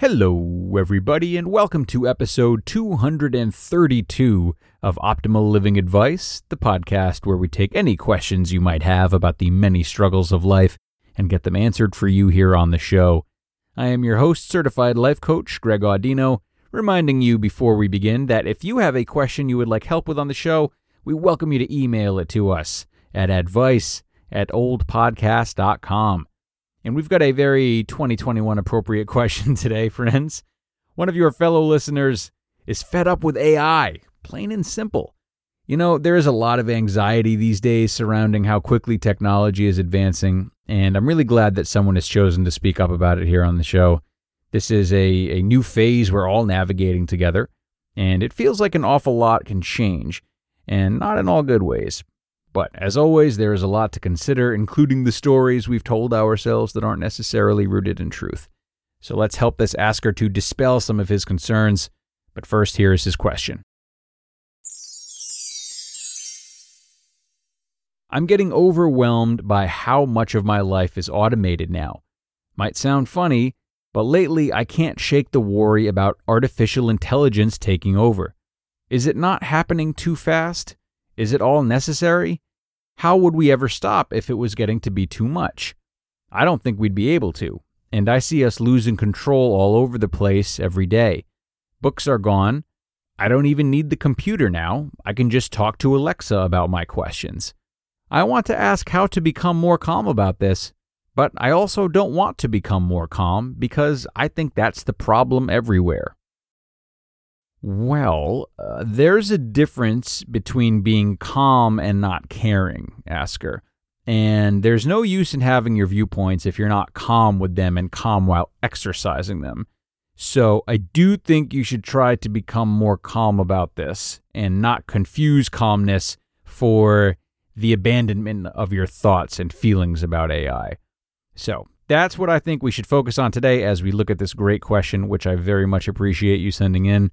Hello, everybody, and welcome to episode 232 of Optimal Living Advice, the podcast where we take any questions you might have about the many struggles of life and get them answered for you here on the show. I am your host, certified life coach Greg Audino, reminding you before we begin that if you have a question you would like help with on the show, we welcome you to email it to us at advice at oldpodcast.com. And we've got a very 2021 appropriate question today, friends. One of your fellow listeners is fed up with AI, plain and simple. You know, there is a lot of anxiety these days surrounding how quickly technology is advancing, and I'm really glad that someone has chosen to speak up about it here on the show. This is a, a new phase we're all navigating together, and it feels like an awful lot can change, and not in all good ways. But as always, there is a lot to consider, including the stories we've told ourselves that aren't necessarily rooted in truth. So let's help this asker to dispel some of his concerns. But first, here is his question I'm getting overwhelmed by how much of my life is automated now. Might sound funny, but lately I can't shake the worry about artificial intelligence taking over. Is it not happening too fast? Is it all necessary? How would we ever stop if it was getting to be too much? I don't think we'd be able to, and I see us losing control all over the place every day. Books are gone. I don't even need the computer now. I can just talk to Alexa about my questions. I want to ask how to become more calm about this, but I also don't want to become more calm because I think that's the problem everywhere. Well, uh, there's a difference between being calm and not caring, Asker. And there's no use in having your viewpoints if you're not calm with them and calm while exercising them. So I do think you should try to become more calm about this and not confuse calmness for the abandonment of your thoughts and feelings about AI. So that's what I think we should focus on today as we look at this great question, which I very much appreciate you sending in.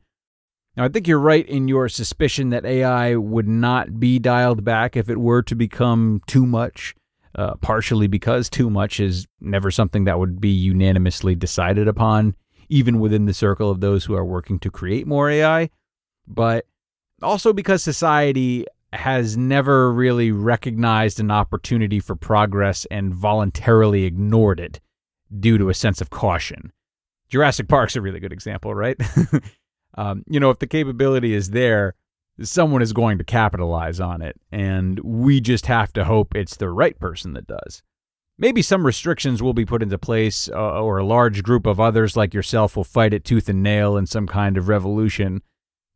Now, I think you're right in your suspicion that AI would not be dialed back if it were to become too much, uh, partially because too much is never something that would be unanimously decided upon, even within the circle of those who are working to create more AI, but also because society has never really recognized an opportunity for progress and voluntarily ignored it due to a sense of caution. Jurassic Park's a really good example, right? um, you know, if the capability is there, someone is going to capitalize on it, and we just have to hope it's the right person that does. Maybe some restrictions will be put into place, uh, or a large group of others like yourself will fight it tooth and nail in some kind of revolution.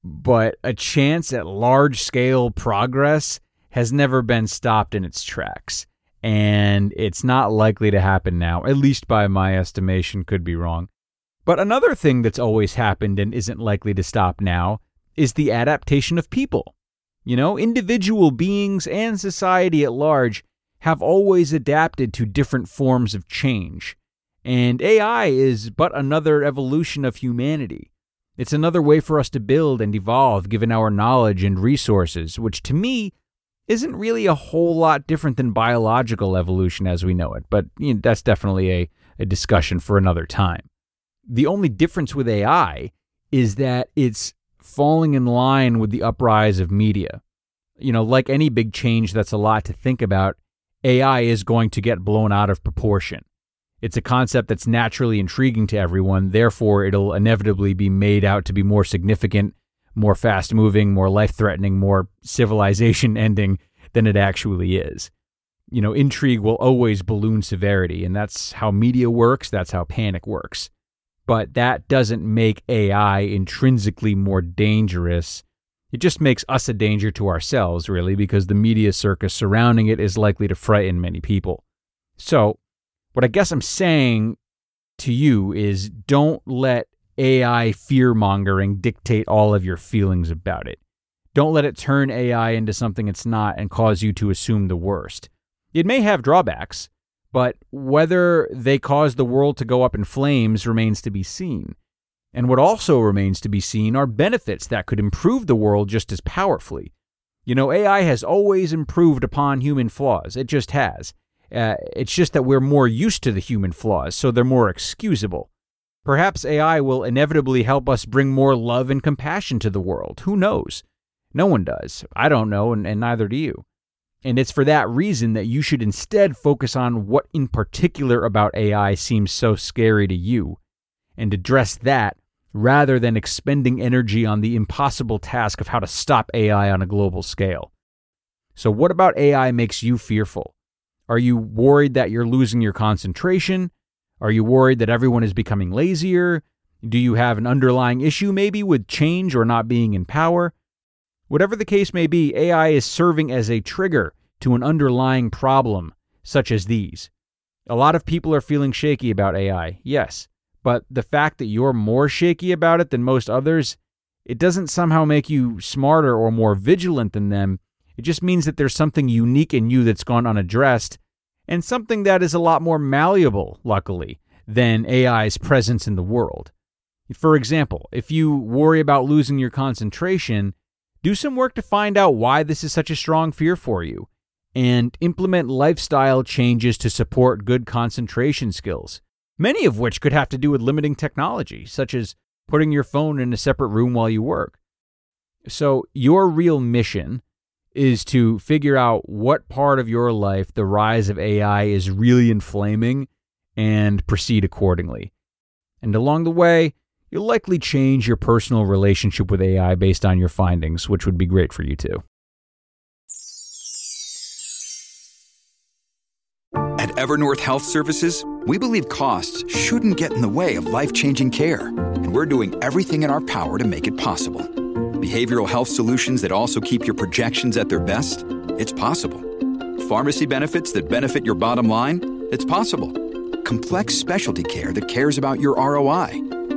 But a chance at large scale progress has never been stopped in its tracks. And it's not likely to happen now, at least by my estimation, could be wrong. But another thing that's always happened and isn't likely to stop now is the adaptation of people. You know, individual beings and society at large have always adapted to different forms of change. And AI is but another evolution of humanity. It's another way for us to build and evolve given our knowledge and resources, which to me isn't really a whole lot different than biological evolution as we know it. But you know, that's definitely a, a discussion for another time. The only difference with AI is that it's falling in line with the uprise of media. You know, like any big change that's a lot to think about, AI is going to get blown out of proportion. It's a concept that's naturally intriguing to everyone, therefore, it'll inevitably be made out to be more significant, more fast moving, more life threatening, more civilization ending than it actually is. You know, intrigue will always balloon severity, and that's how media works, that's how panic works. But that doesn't make AI intrinsically more dangerous. It just makes us a danger to ourselves, really, because the media circus surrounding it is likely to frighten many people. So, what I guess I'm saying to you is don't let AI fear mongering dictate all of your feelings about it. Don't let it turn AI into something it's not and cause you to assume the worst. It may have drawbacks, but whether they cause the world to go up in flames remains to be seen. And what also remains to be seen are benefits that could improve the world just as powerfully. You know, AI has always improved upon human flaws, it just has. Uh, it's just that we're more used to the human flaws, so they're more excusable. Perhaps AI will inevitably help us bring more love and compassion to the world. Who knows? No one does. I don't know, and, and neither do you. And it's for that reason that you should instead focus on what in particular about AI seems so scary to you and address that rather than expending energy on the impossible task of how to stop AI on a global scale. So, what about AI makes you fearful? Are you worried that you're losing your concentration? Are you worried that everyone is becoming lazier? Do you have an underlying issue maybe with change or not being in power? Whatever the case may be, AI is serving as a trigger to an underlying problem, such as these. A lot of people are feeling shaky about AI, yes, but the fact that you're more shaky about it than most others, it doesn't somehow make you smarter or more vigilant than them. It just means that there's something unique in you that's gone unaddressed and something that is a lot more malleable, luckily, than AI's presence in the world. For example, if you worry about losing your concentration, do some work to find out why this is such a strong fear for you and implement lifestyle changes to support good concentration skills, many of which could have to do with limiting technology, such as putting your phone in a separate room while you work. So, your real mission is to figure out what part of your life the rise of AI is really inflaming and proceed accordingly. And along the way, you'll likely change your personal relationship with AI based on your findings, which would be great for you too. At Evernorth Health Services, we believe costs shouldn't get in the way of life changing care, and we're doing everything in our power to make it possible behavioral health solutions that also keep your projections at their best? It's possible. Pharmacy benefits that benefit your bottom line? It's possible. Complex specialty care that cares about your ROI?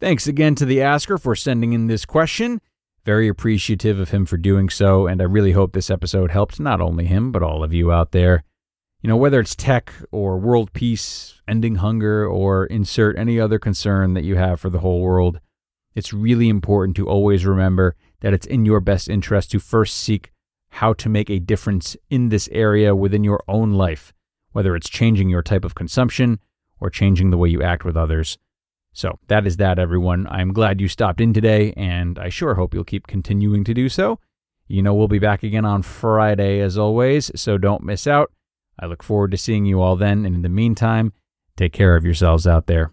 Thanks again to the asker for sending in this question. Very appreciative of him for doing so, and I really hope this episode helped not only him, but all of you out there. You know, whether it's tech or world peace, ending hunger, or insert any other concern that you have for the whole world, it's really important to always remember that it's in your best interest to first seek how to make a difference in this area within your own life, whether it's changing your type of consumption or changing the way you act with others. So that is that, everyone. I'm glad you stopped in today, and I sure hope you'll keep continuing to do so. You know, we'll be back again on Friday as always, so don't miss out. I look forward to seeing you all then, and in the meantime, take care of yourselves out there.